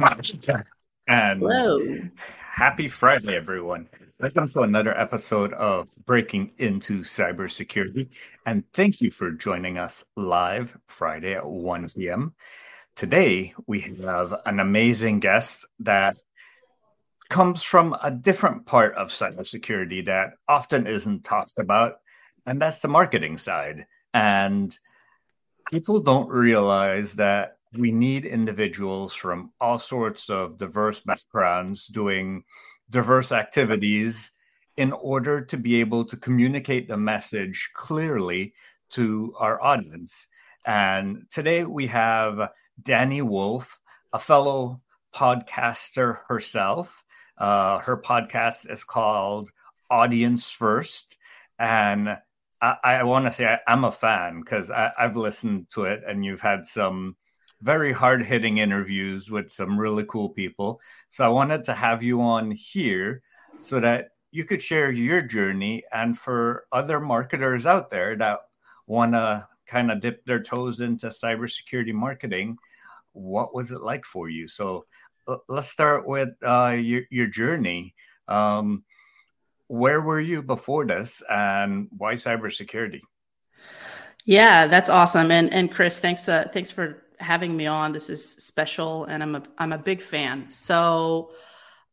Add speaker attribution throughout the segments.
Speaker 1: and
Speaker 2: Hello.
Speaker 1: happy Friday, everyone. Welcome to another episode of Breaking into Cybersecurity. And thank you for joining us live Friday at 1 p.m. Today, we have an amazing guest that comes from a different part of cybersecurity that often isn't talked about, and that's the marketing side. And people don't realize that we need individuals from all sorts of diverse backgrounds doing diverse activities in order to be able to communicate the message clearly to our audience. And today we have Dani Woolf, a fellow podcaster herself. Uh, her podcast is called Audience First. And I, I want to say I, am a fan because I've listened to it, and you've had some very hard hitting interviews with some really cool people. So I wanted to have you on here so that you could share your journey and for other marketers out there that want to kind of dip their toes into cybersecurity marketing, what was it like for you? So let's start with uh, your, your journey. Um, where were you before this and why cybersecurity?
Speaker 2: Yeah, that's awesome. And and Chris, thanks uh, thanks for having me on. This is special, and I'm a I'm a big fan. So,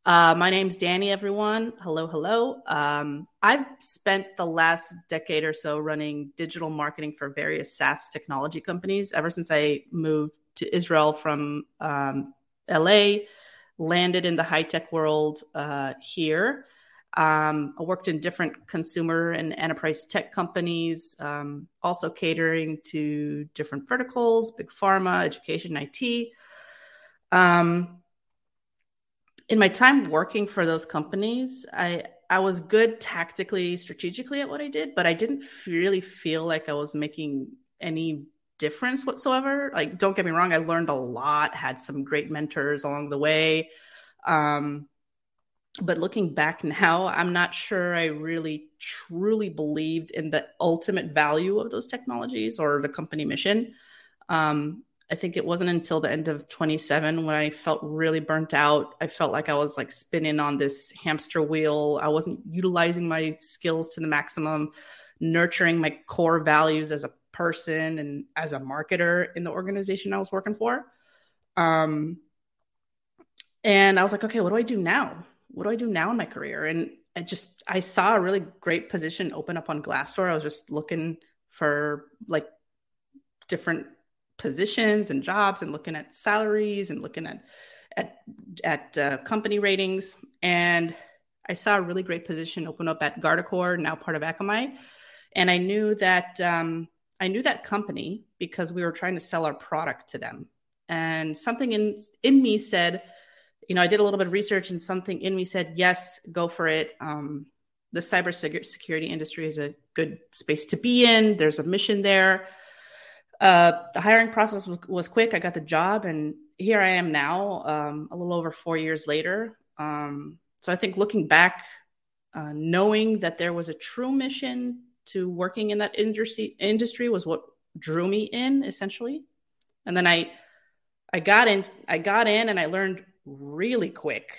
Speaker 2: uh, my name's Dani. Everyone, hello, hello. Um, I've spent the last decade or so running digital marketing for various SaaS technology companies. Ever since I moved to Israel from um, LA, landed in the high tech world uh, here. Um, I worked in different consumer and enterprise tech companies, um, also catering to different verticals, big pharma, education, IT. Um, in my time working for those companies, I I was good tactically, strategically at what I did, but I didn't really feel like I was making any difference whatsoever. Like, don't get me wrong, I learned a lot, had some great mentors along the way. Um, but looking back now, I'm not sure I really truly believed in the ultimate value of those technologies or the company mission. Um, I think it wasn't until the end of 27 when I felt really burnt out. I felt like I was like spinning on this hamster wheel. I wasn't utilizing my skills to the maximum, nurturing my core values as a person and as a marketer in the organization I was working for. Um, and I was like, okay, what do I do now? What do I do now in my career? And I just I saw a really great position open up on Glassdoor. I was just looking for like different positions and jobs and looking at salaries and looking at at at uh, company ratings and I saw a really great position open up at Guardicore, now part of Akamai, and I knew that um, I knew that company because we were trying to sell our product to them, and something in in me said, you know, I did a little bit of research and something in me said, yes, go for it. Um, the cybersecurity security industry is a good space to be in. There's a mission there. uh, the hiring process was, was, quick. I got the job, and here I am now, um, a little over four years later. Um, so I think looking back, uh, knowing that there was a true mission to working in that industry industry was what drew me in essentially. And then I I got in I got in and I learned really quick,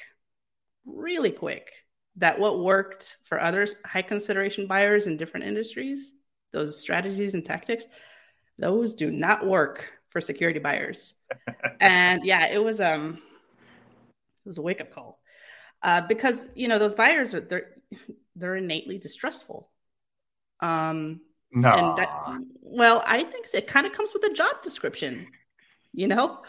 Speaker 2: really quick that what worked for others high consideration buyers in different industries, those strategies and tactics, those do not work for security buyers. and yeah, it was um it was a wake up call. Uh, because you know those buyers are they're they're innately distrustful. Um,
Speaker 1: no.
Speaker 2: And that, well, I think it kind of comes with the job description, you know?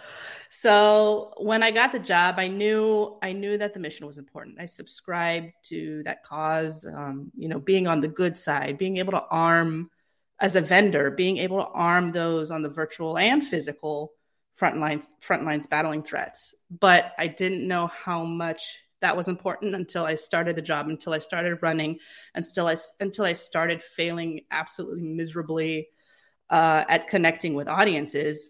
Speaker 2: So when I got the job, I knew I knew that the mission was important. I subscribed to that cause, um, you know, being on the good side, being able to arm as a vendor, being able to arm those on the virtual and physical front lines, front lines battling threats. But I didn't know how much that was important until I started the job, until I started running, until I until I started failing absolutely miserably uh, at connecting with audiences.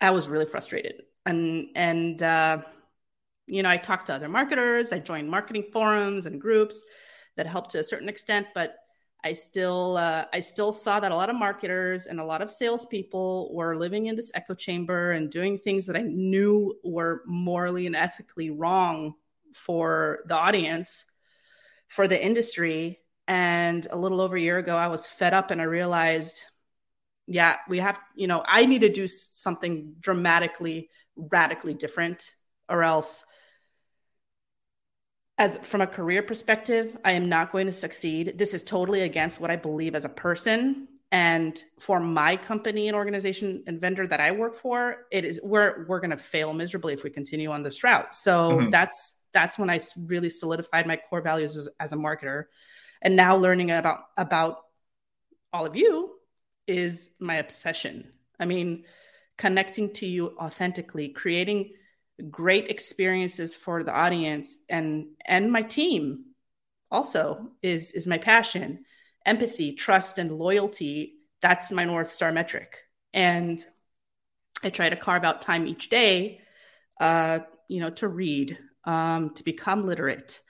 Speaker 2: I was really frustrated, and and uh, you know I talked to other marketers. I joined marketing forums and groups that helped to a certain extent, but I still uh, I still saw that a lot of marketers and a lot of salespeople were living in this echo chamber and doing things that I knew were morally and ethically wrong for the audience, for the industry. And a little over a year ago, I was fed up and I realized, yeah, we have, you know, I need to do something dramatically, radically different, or else as from a career perspective, I am not going to succeed. This is totally against what I believe as a person. And for my company and organization and vendor that I work for, it is we're we're going to fail miserably if we continue on this route. So mm-hmm. that's that's when I really solidified my core values as, as a marketer. And now learning about about all of you is my obsession. I mean, connecting to you authentically, creating great experiences for the audience and and my team also is is my passion empathy trust and loyalty that's my north star metric and i try to carve out time each day uh, you know to read um, to become literate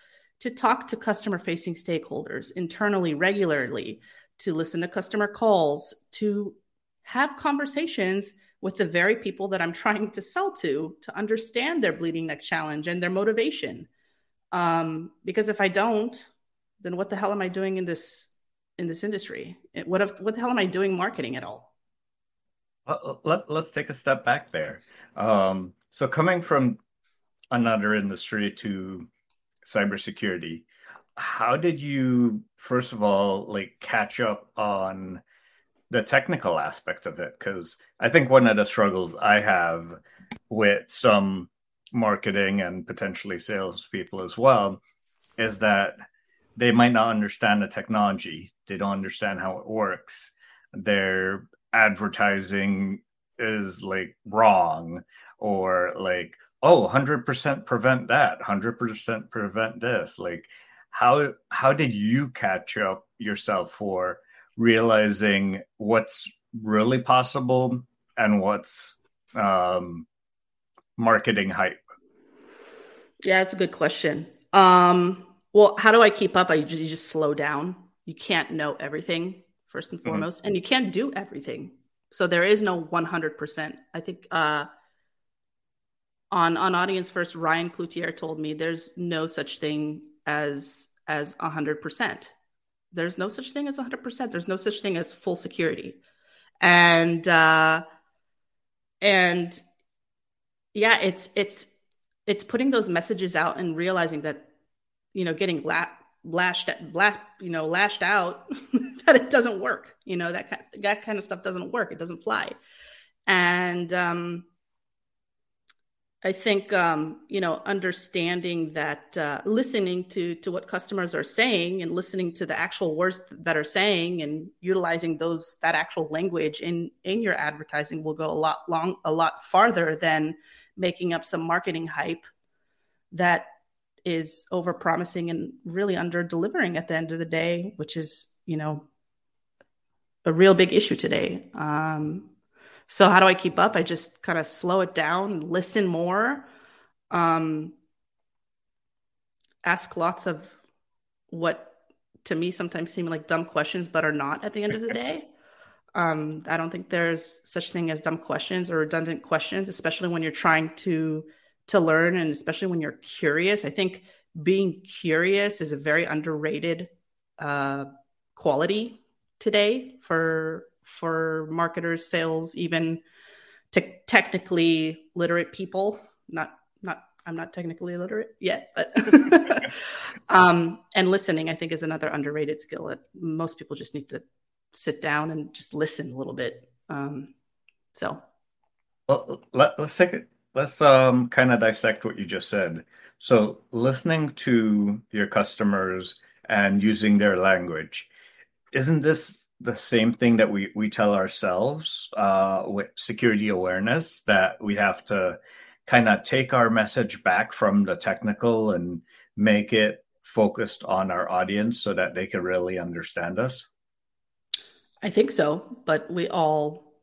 Speaker 2: to talk to customer facing stakeholders internally regularly to listen to customer calls to have conversations with the very people that I'm trying to sell to to understand their bleeding neck challenge and their motivation. Um, because if I don't, then what the hell am I doing in this in this industry? What if, what the hell am I doing marketing at all?
Speaker 1: Uh, let, let's take a step back there. Um, so coming from another industry to cybersecurity, how did you first of all like catch up on the technical aspect of it because I think one of the struggles I have with some marketing and potentially sales people as well is that they might not understand the technology. They don't understand how it works. Their advertising is like wrong or like, oh, 100% prevent that, 100% prevent this. Like, how how did you catch up yourself for realizing what's really possible and what's um, marketing hype?
Speaker 2: Yeah, that's a good question. Um, well, how do I keep up? I just, you just slow down. You can't know everything first and mm-hmm. foremost, mm-hmm. and you can't do everything. So there is no 100%. I think uh, on on audience first, Ryan Cloutier told me there's no such thing as as a 100% there's no such thing as a 100% there's no such thing as full security. And uh and yeah it's it's it's putting those messages out and realizing that you know getting la- lashed at la- you know lashed out that it doesn't work. You know that kind, that kind of stuff doesn't work. It doesn't fly. And um I think um, you know understanding that uh, listening to to what customers are saying and listening to the actual words that are saying and utilizing those that actual language in in your advertising will go a lot long a lot farther than making up some marketing hype that is over promising and really under delivering at the end of the day which is you know a real big issue today. Um, so how do I keep up? I just kind of slow it down, listen more, um, ask lots of what to me sometimes seem like dumb questions, but are not at the end of the day. Um, I don't think there's such thing as dumb questions or redundant questions, especially when you're trying to to learn and especially when you're curious. I think being curious is a very underrated uh, quality today for for marketers, sales, even te- technically literate people. Not not I'm not technically literate yet, but um, and listening I think is another underrated skill that most people just need to sit down and just listen a little bit. Um, so,
Speaker 1: well, let, us take it. Let's um, kind of dissect what you just said. So, listening to your customers and using their language, isn't this the same thing that we, we tell ourselves uh, with security awareness that we have to kind of take our message back from the technical and make it focused on our audience so that they can really understand us?
Speaker 2: I think so, but we all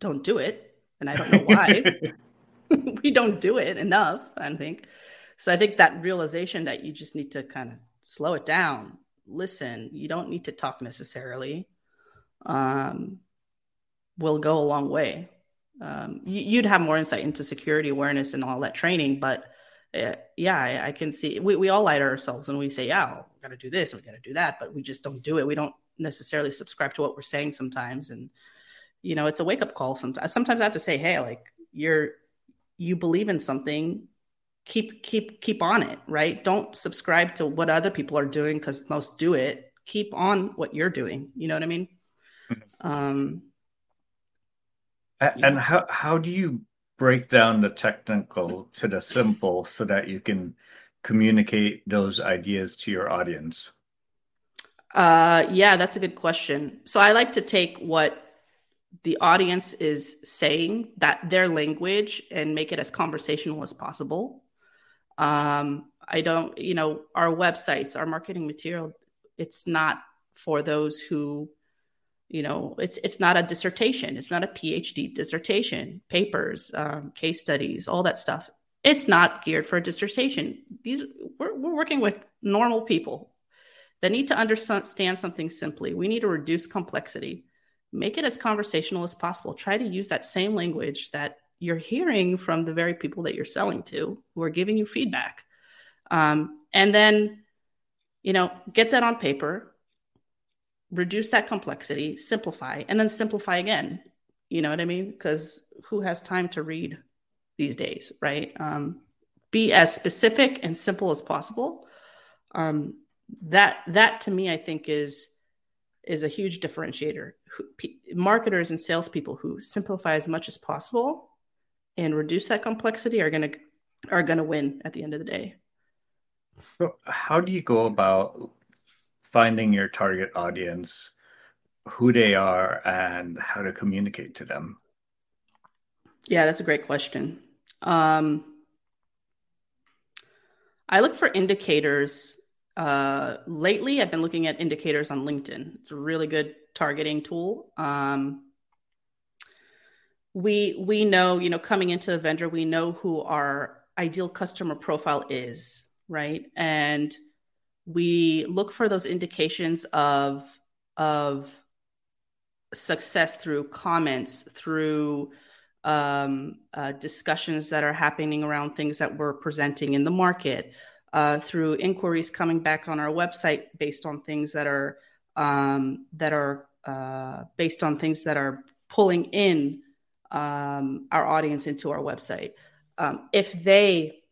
Speaker 2: don't do it. And I don't know why. we don't do it enough, I think. So I think that realization that you just need to kind of slow it down, listen, you don't need to talk necessarily, um, will go a long way. Um, you'd have more insight into security awareness and all that training, but uh, yeah, I, I, can see we, we all lie to ourselves and we say, yeah, we got to do this, and we got to do that, but we just don't do it. We don't necessarily subscribe to what we're saying sometimes. And, you know, it's a wake up call. Sometimes, sometimes I have to say, Hey, like you're, you believe in something, keep, keep, keep on it. Right. Don't subscribe to what other people are doing because most do it. Keep on what you're doing. You know what I mean? Mm-hmm. Um,
Speaker 1: and yeah. how, how do you break down the technical to the simple so that you can communicate those ideas to your audience?
Speaker 2: Uh, yeah, that's a good question. So I like to take what the audience is saying, that their language, and make it as conversational as possible. Um, I don't, you know, our websites, our marketing material, it's not for those who, you know, it's it's not a dissertation, it's not a PhD dissertation, papers, um, case studies, all that stuff. It's not geared for a dissertation. These we're, we're working with normal people that need to understand something simply. We need to reduce complexity, make it as conversational as possible. Try to use that same language that you're hearing from the very people that you're selling to who are giving you feedback. Um, and then, you know, get that on paper, reduce that complexity, simplify, and then simplify again. You know what I mean? Because who has time to read these days, right? Um, be as specific and simple as possible. Um, that that to me, I think is is a huge differentiator. marketers and salespeople who simplify as much as possible and reduce that complexity are to are to win at the end of the day.
Speaker 1: So, how do you go about finding your target audience, who they are, and how to communicate to them?
Speaker 2: Yeah, that's a great question. Um, I look for indicators uh, lately, I've been looking at indicators on LinkedIn. It's a really good targeting tool. Um, we we know, you know, coming into a vendor, we know who our ideal customer profile is, right? And we look for those indications of of success through comments, through um, uh, discussions that are happening around things that we're presenting in the market uh, through inquiries coming back on our website based on things that are um, that are uh, based on things that are pulling in um, our audience into our website. Um, if they,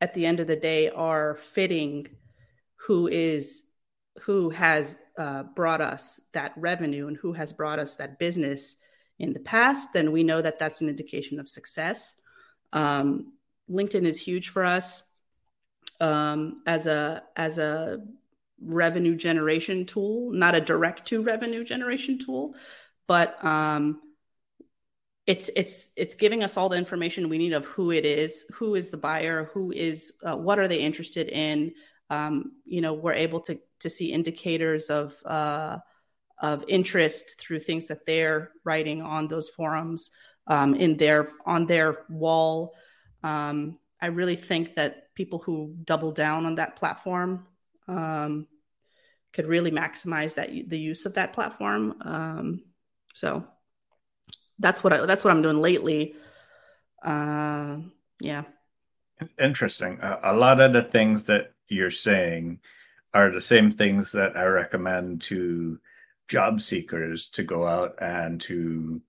Speaker 2: at the end of the day, are fitting who is who has uh, brought us that revenue and who has brought us that business in the past, then we know that that's an indication of success. Um, LinkedIn is huge for us um, as a as a revenue generation tool, not a direct to revenue generation tool, but um, it's it's it's giving us all the information we need of who it is, who is the buyer, who is uh, what are they interested in. Um, you know, we're able to to see indicators of uh, of interest through things that they're writing on those forums um, in their on their wall. Um, I really think that people who double down on that platform um, could really maximize that the use of that platform. Um, so that's what I, that's what I'm doing lately. Uh, yeah.
Speaker 1: Interesting. a lot of the things that you're saying are the same things that I recommend to job seekers to go out and to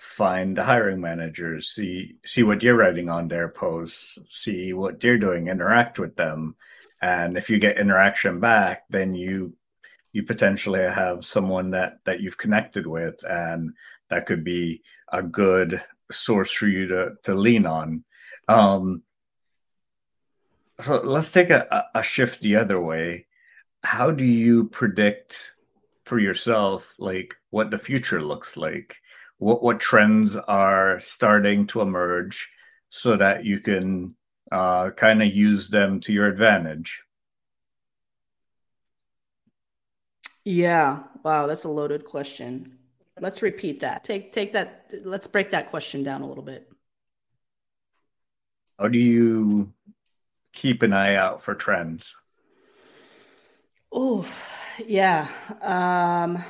Speaker 1: find the hiring managers, see see what you're writing on their posts, see what they're doing, interact with them. And if you get interaction back, then you you potentially have someone that that you've connected with and that could be a good source for you to to lean on. Um, so let's take a, a shift the other way. How do you predict for yourself like what the future looks like? What what trends are starting to emerge so that you can uh, kind of use them to your advantage?
Speaker 2: Yeah. Wow, that's a loaded question. Let's repeat that. Take take that let's break that question down a little bit.
Speaker 1: How do you keep an eye out for trends?
Speaker 2: Oh, yeah. Um,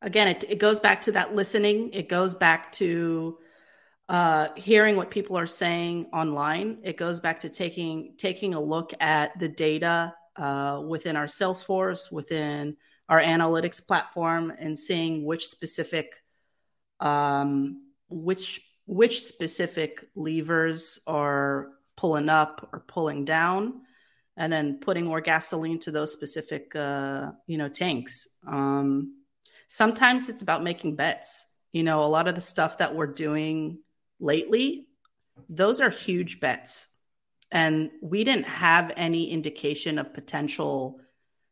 Speaker 2: again, it, it goes back to that listening. It goes back to uh, hearing what people are saying online. It goes back to taking taking a look at the data uh, within our Salesforce, within our analytics platform, and seeing which specific um, which which specific levers are pulling up or pulling down and then putting more gasoline to those specific uh, you know tanks. Um, sometimes it's about making bets. You know a lot of the stuff that we're doing lately those are huge bets. And we didn't have any indication of potential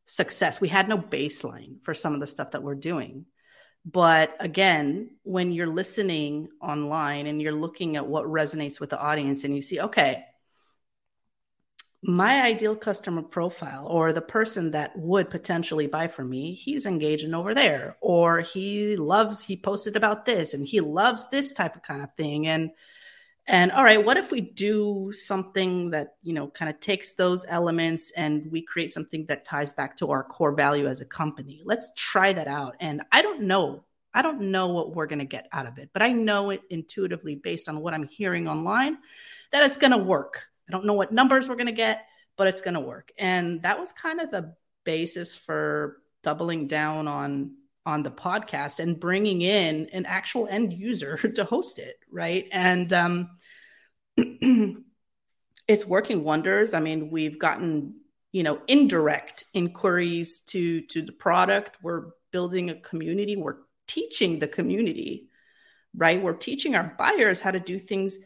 Speaker 2: success. We had no baseline for some of the stuff that we're doing. But again when you're listening online and you're looking at what resonates with the audience and you see okay my ideal customer profile or the person that would potentially buy from me, he's engaging over there, or he loves, he posted about this and he loves this type of kind of thing. And and all right, what if we do something that, you know, kind of takes those elements and we create something that ties back to our core value as a company? Let's try that out. And I don't know. I don't know what we're going to get out of it, but I know it intuitively based on what I'm hearing online that it's going to work I don't know what numbers we're going to get, but it's going to work. And that was kind of the basis for doubling down on on the podcast and bringing in an actual end user to host it, right? And um, it's working wonders. I mean, we've gotten you know indirect inquiries to to the product. We're building a community. We're teaching the community, right? We're teaching our buyers how to do things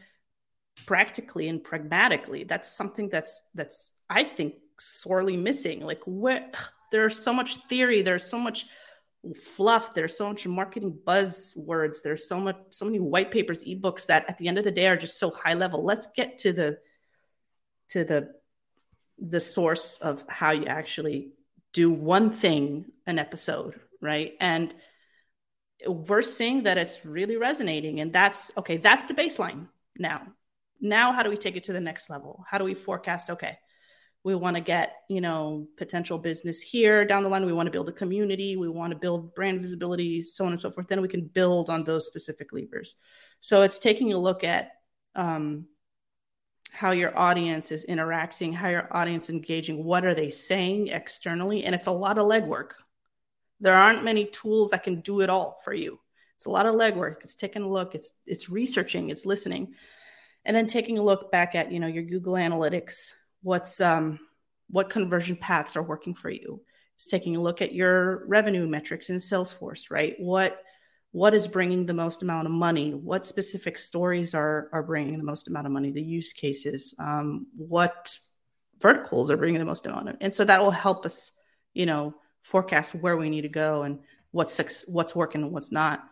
Speaker 2: practically and pragmatically that's something that's that's i think sorely missing. Like what there's so much theory there's so much fluff there's so much marketing buzzwords there's so much so many white papers ebooks that at the end of the day are just so high level. Let's get to the to the the source of how you actually do one thing an episode right? And we're seeing that it's really resonating and that's okay that's the baseline now now how do we take it to the next level? How do we forecast okay we want to get you know potential business here down the line. We want to build a community. We want to build brand visibility so on and so forth. Then we can build on those specific levers. So it's taking a look at um, how your audience is interacting how your audience engaging what are they saying externally? And it's a lot of legwork. There aren't many tools that can do it all for you. It's a lot of legwork. It's taking a look. It's it's researching. It's listening and then taking a look back at you know your google analytics what's um, what conversion paths are working for you. It's taking a look at your revenue metrics in salesforce right? What what is bringing the most amount of money? What specific stories are are bringing the most amount of money? The use cases um, what verticals are bringing the most amount of and so that will help us you know forecast where we need to go and what's what's working and what's not.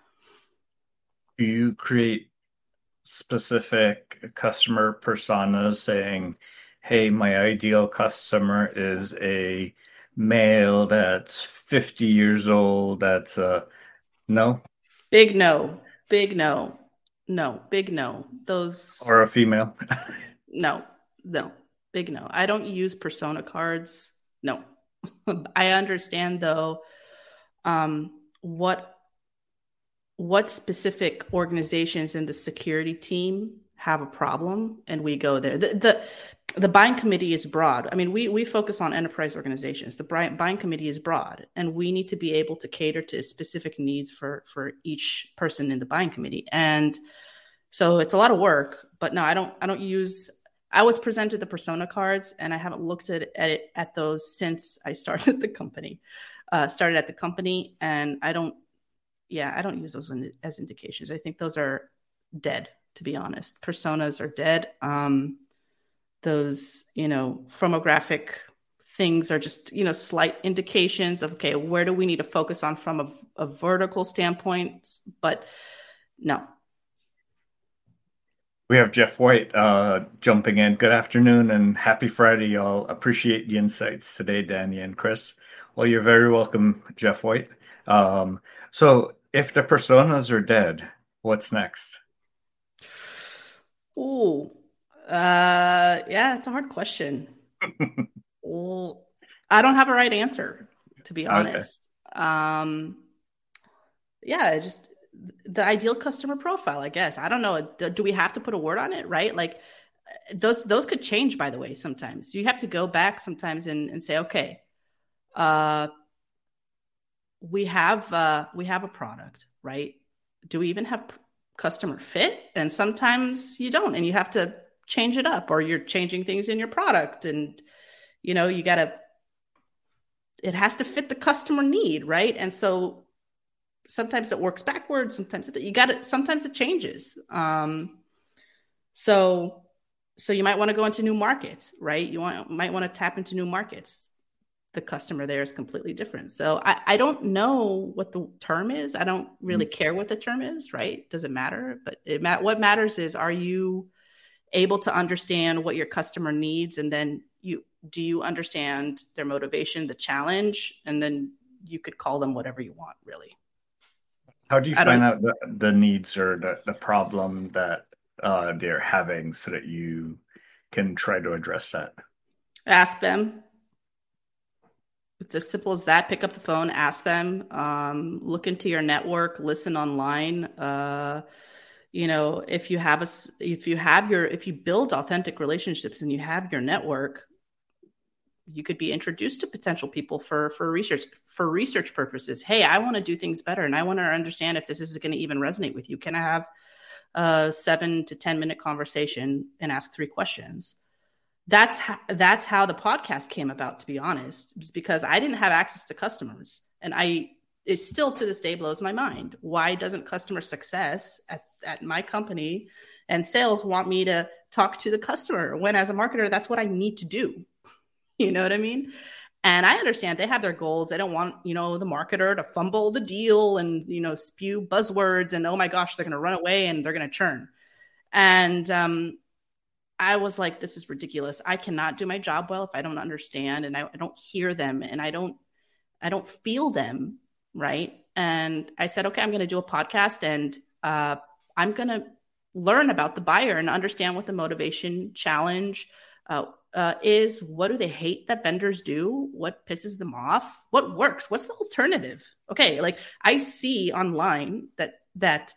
Speaker 1: Do you create specific customer personas saying, hey, my ideal customer is a male that's 50 years old that's uh no?
Speaker 2: Big no. Big no. No. Big no. Those
Speaker 1: or a female?
Speaker 2: No. No. Big no. I don't use persona cards. No. I understand though um what what specific organizations in the security team have a problem and we go there the, the the buying committee is broad. I mean, we we focus on enterprise organizations. The buying committee is broad, and we need to be able to cater to specific needs for for each person in the buying committee. And so it's a lot of work. But no, I don't I don't use. I was presented the persona cards, and I haven't looked at at, at those since I started the company. Uh, started at the company, and I don't. Yeah, I don't use those in, as indications. I think those are dead. To be honest, personas are dead. Um, those you know firmographic things are just you know slight indications of okay where do we need to focus on from a, a vertical standpoint but no
Speaker 1: we have jeff white uh, jumping in good afternoon and happy friday y'all appreciate the insights today dani and chris well you're very welcome jeff white um, so if the personas are dead what's next
Speaker 2: Ooh, uh, yeah, it's a hard question. well, I don't have a right answer, to be honest. Okay. Um, yeah, just the ideal customer profile, I guess. I don't know. Do we have to put a word on it, right? Like those those could change, by the way. Sometimes you have to go back sometimes and, and say, okay, uh, we have uh, we have a product, right? Do we even have customer fit? And sometimes you don't, and you have to change it up or you're changing things in your product and you know you got to it has to fit the customer need right and so sometimes it works backwards sometimes it, you got it sometimes it changes um so so you might want to go into new markets right you want might want to tap into new markets the customer there is completely different. So i, I don't know what the term is. I don't really mm-hmm. care what the term is right? Does it matter? But it ma- what matters is are you able to understand what your customer needs? And then you do you understand their motivation the challenge? And then you could call them whatever you want really.
Speaker 1: How do you find out the, the needs or the, the problem that uh, they're having so that you can try to address that?
Speaker 2: Ask them it's as simple as that. Pick up the phone ask them um, look into your network listen online. Uh, you know if you have a if you have your if you build authentic relationships and you have your network you could be introduced to potential people for for research for research purposes. Hey i want to do things better and i want to understand if this is going to even resonate with you. Can i have a seven to ten minute conversation and ask three questions that's how, that's how the podcast came about to be honest because i didn't have access to customers and i it still to this day blows my mind. Why doesn't customer success at, at my company and sales want me to talk to the customer when as a marketer, that's what I need to do? You know what I mean? And I understand they have their goals. They don't want, you know, the marketer to fumble the deal and, you know, spew buzzwords and, oh my gosh, they're going to run away and they're going to churn. And um, I was like, this is ridiculous. I cannot do my job well if I don't understand and I, I don't hear them and I don't, I don't feel them right? And I said, okay, I'm going to do a podcast and uh, I'm going to learn about the buyer and understand what the motivation challenge uh, uh, is. What do they hate that vendors do? What pisses them off? What works? What's the alternative? Okay, like I see online that that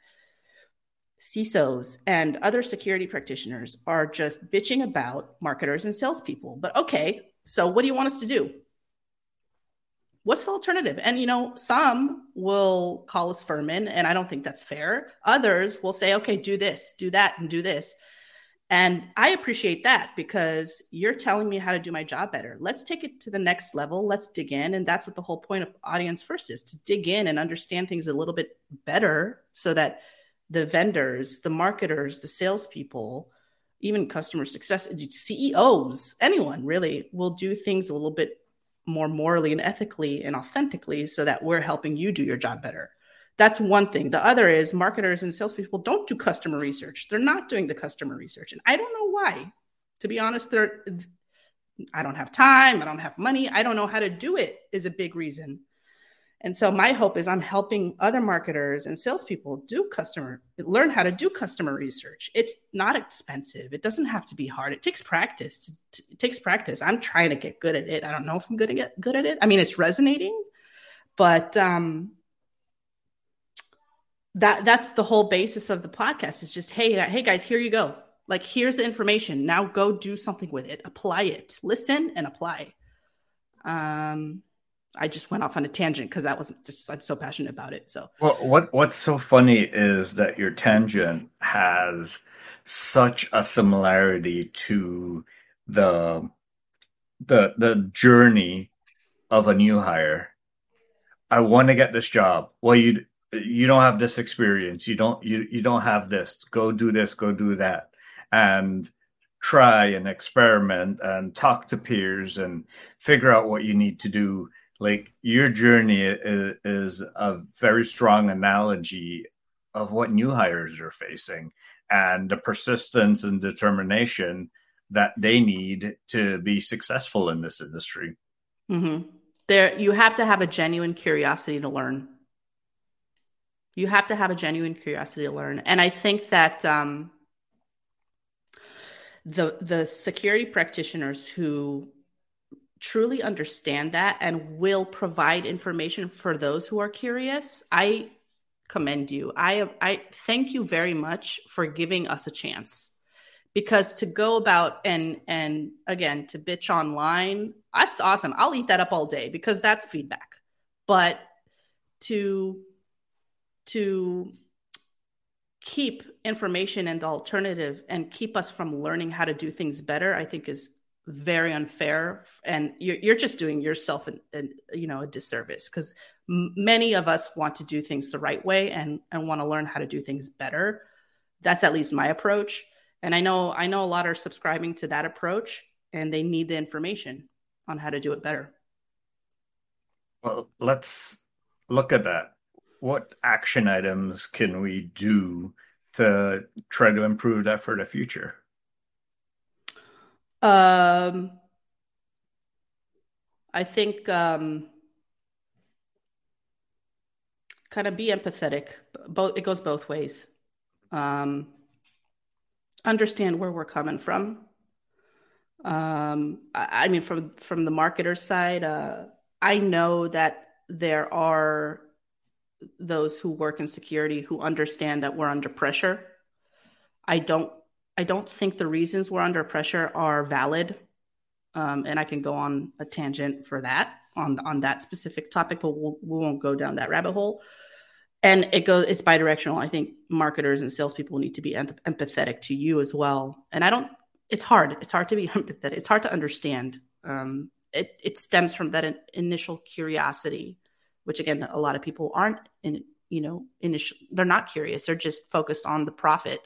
Speaker 2: CISOs and other security practitioners are just bitching about marketers and salespeople. But okay, so what do you want us to do? what's the alternative? And you know, some will call us vermin, and I don't think that's fair. Others will say, okay, do this, do that, and do this. And I appreciate that because you're telling me how to do my job better. Let's take it to the next level. Let's dig in. And that's what the whole point of audience first is to dig in and understand things a little bit better so that the vendors, the marketers, the salespeople, even customer success, CEOs, anyone really will do things a little bit more morally and ethically and authentically so that we're helping you do your job better. That's one thing. The other is marketers and salespeople don't do customer research. They're not doing the customer research. And I don't know why. To be honest, they're I don't have time, I don't have money, I don't know how to do it is a big reason. And so my hope is I'm helping other marketers and salespeople do customer learn how to do customer research. It's not expensive. It doesn't have to be hard. It takes practice. It takes practice. I'm trying to get good at it. I don't know if I'm good at good at it. I mean, it's resonating, but um, that that's the whole basis of the podcast. Is just hey hey guys, here you go. Like here's the information. Now go do something with it. Apply it. Listen and apply. Um I just went off on a tangent because that was just I'm so passionate about it. So
Speaker 1: well, what what's so funny is that your tangent has such a similarity to the the the journey of a new hire. I want to get this job. Well, you you don't have this experience. You don't you you don't have this. Go do this. Go do that, and try and experiment and talk to peers and figure out what you need to do like your journey is, is a very strong analogy of what new hires are facing and the persistence and determination that they need to be successful in this industry.
Speaker 2: Mm-hmm. There, you have to have a genuine curiosity to learn. You have to have a genuine curiosity to learn, and I think that um, the the security practitioners who truly understand that and will provide information for those who are curious, I commend you. I I thank you very much for giving us a chance. Because to go about and and again to bitch online, that's awesome. I'll eat that up all day because that's feedback. But to to keep information and the alternative and keep us from learning how to do things better, I think is very unfair and you're, you're just doing yourself an, an, you know a disservice because m- many of us want to do things the right way and and want to learn how to do things better. That's at least my approach and i know i know a lot are subscribing to that approach and they need the information on how to do it better.
Speaker 1: Well let's look at that. What action items can we do to try to improve that for the future
Speaker 2: um, I think um, kind of be empathetic. Both it goes both ways. Um, understand where we're coming from. Um, I, I, mean, from from the marketer side, uh, I know that there are those who work in security who understand that we're under pressure. I don't I don't think the reasons we're under pressure are valid. Um, and I can go on a tangent for that on on that specific topic, but we'll, we won't go down that rabbit hole. And it goes it's bidirectional. I think marketers and salespeople need to be empathetic to you as well. And I don't. It's hard. It's hard to be empathetic. It's hard to understand. Um, it it stems from that initial curiosity, which again a lot of people aren't in. You know, initial they're not curious. They're just focused on the profit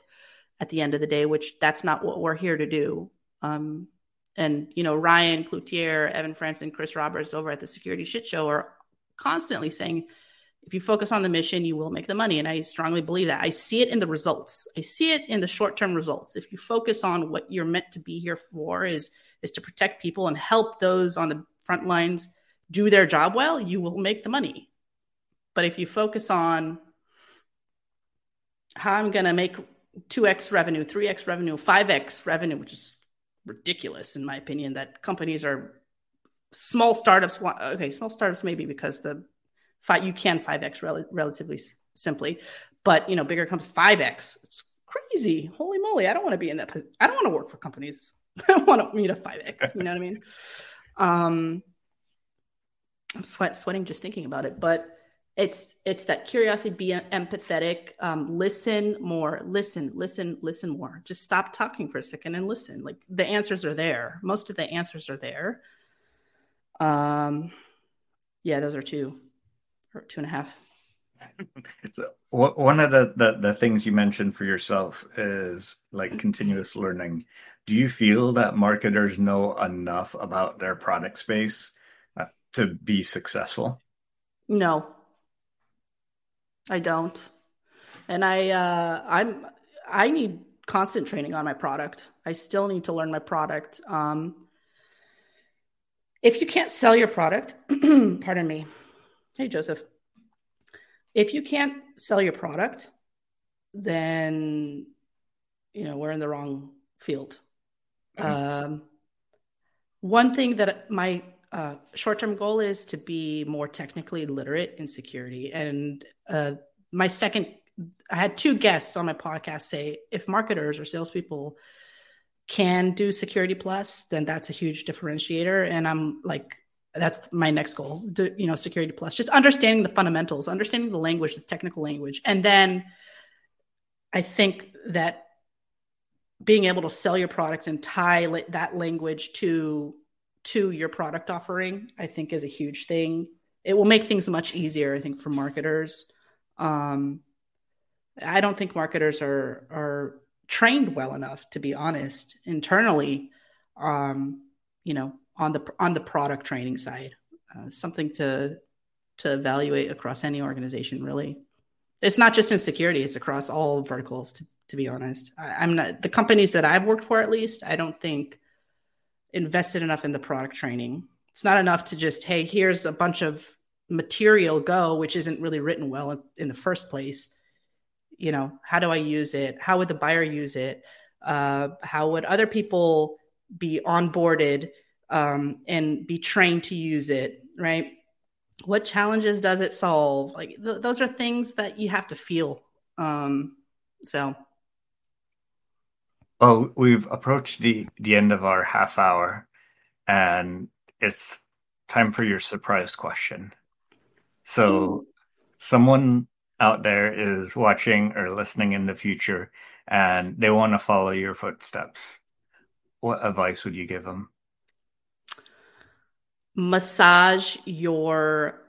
Speaker 2: at the end of the day, which that's not what we're here to do. Um, and you know, Ryan Cloutier, Evan Francen, Chris Roberts over at the Security Shit Show are constantly saying, if you focus on the mission, you will make the money. And I strongly believe that. I see it in the results. I see it in the short-term results. If you focus on what you're meant to be here for is is to protect people and help those on the front lines do their job well, you will make the money. But if you focus on how I'm going to make 2x revenue, 3x revenue, 5x revenue, which is ridiculous in my opinion that companies are small startups want okay, small startups maybe because the five you can 5x rel- relatively simply, but you know, bigger companies 5x. It's crazy. Holy moly, I don't want to be in that I don't want to work for companies. I don't want to meet a 5x, you know what I mean? Um I'm sweat sweating just thinking about it, but it's it's that curiosity be empathetic um, listen more listen listen listen more. Just stop talking for a second and listen. Like the answers are there. Most of the answers are there. Um yeah those are two or two and a half.
Speaker 1: So, one of the, the the things you mentioned for yourself is like continuous learning. Do you feel that marketers know enough about their product space uh, to be successful?
Speaker 2: No I don't. And I uh I'm I need constant training on my product. I still need to learn my product. Um if you can't sell your product, pardon me. Hey, Joseph. If you can't sell your product, then you know we're in the wrong field. Mm-hmm. Um, one thing that my uh, short-term goal is to be more technically literate in security, and uh, my second, I had two guests on my podcast say if marketers or salespeople can do security plus, then that's a huge differentiator. And I'm like, that's my next goal, do, you know, security plus, just understanding the fundamentals, understanding the language, the technical language. And then I think that being able to sell your product and tie that language to to your product offering, I think is a huge thing. It will make things much easier, I think, for marketers. Um, I don't think marketers are are trained well enough to be honest internally um, you know on the on the product training side uh, something to to evaluate across any organization really it's not just in security it's across all verticals to, to be honest I, i'm not the companies that i've worked for at least i don't think invested enough in the product training. It's not enough to just hey here's a bunch of material go which isn't really written well in, in the first place. You know how do i use it? How would the buyer use it? Uh, how would other people be onboarded um, and be trained to use it right? What challenges does it solve? Like th- those are things that you have to feel um, so
Speaker 1: well we've approached the the end of our half hour and it's time for your surprise question. So someone out there is watching or listening in the future and they want to follow your footsteps, what advice would you give them?
Speaker 2: Massage your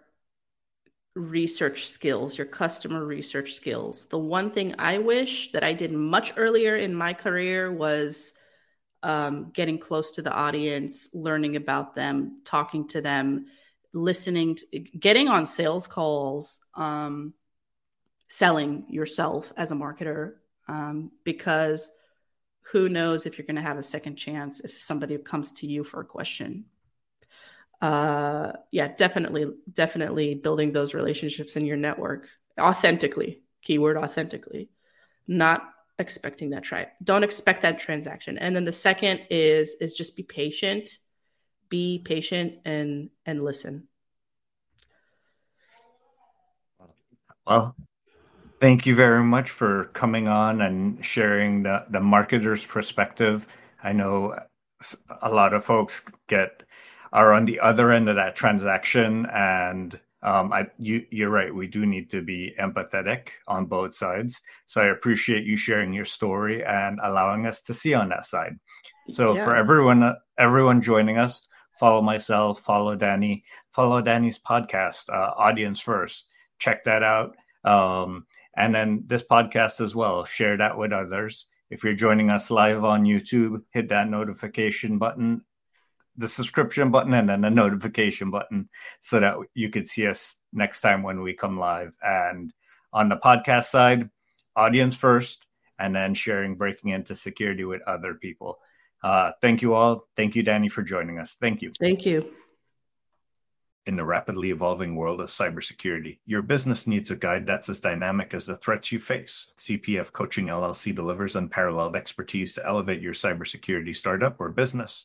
Speaker 2: research skills, your customer research skills. The one thing I wish that I did much earlier in my career was um, getting close to the audience, learning about them, talking to them, listening, to, getting on sales calls. Um, selling yourself as a marketer um, because who knows if you're going to have a second chance if somebody comes to you for a question uh, yeah definitely definitely building those relationships in your network authentically keyword authentically not expecting that try don't expect that transaction and then the second is is just be patient be patient and and listen
Speaker 1: well Thank you very much for coming on and sharing the, the marketer's perspective. I know a lot of folks get are on the other end of that transaction, and um, I, you, you're right. We do need to be empathetic on both sides. So I appreciate you sharing your story and allowing us to see on that side. So yeah. for everyone, everyone joining us, follow myself, follow Dani, follow Dani's podcast, uh, Audience First. Check that out. Um, and then this podcast as well. Share that with others. If you're joining us live on YouTube, hit that notification button, the subscription button, and then the notification button so that you could see us next time when we come live. And on the podcast side, audience first, and then sharing breaking into security with other people. Uh, thank you all. Thank you, Dani, for joining us. Thank you.
Speaker 2: Thank you.
Speaker 1: In the rapidly evolving world of cybersecurity, your business needs a guide that's as dynamic as the threats you face. CPF Coaching LLC delivers unparalleled expertise to elevate your cybersecurity startup or business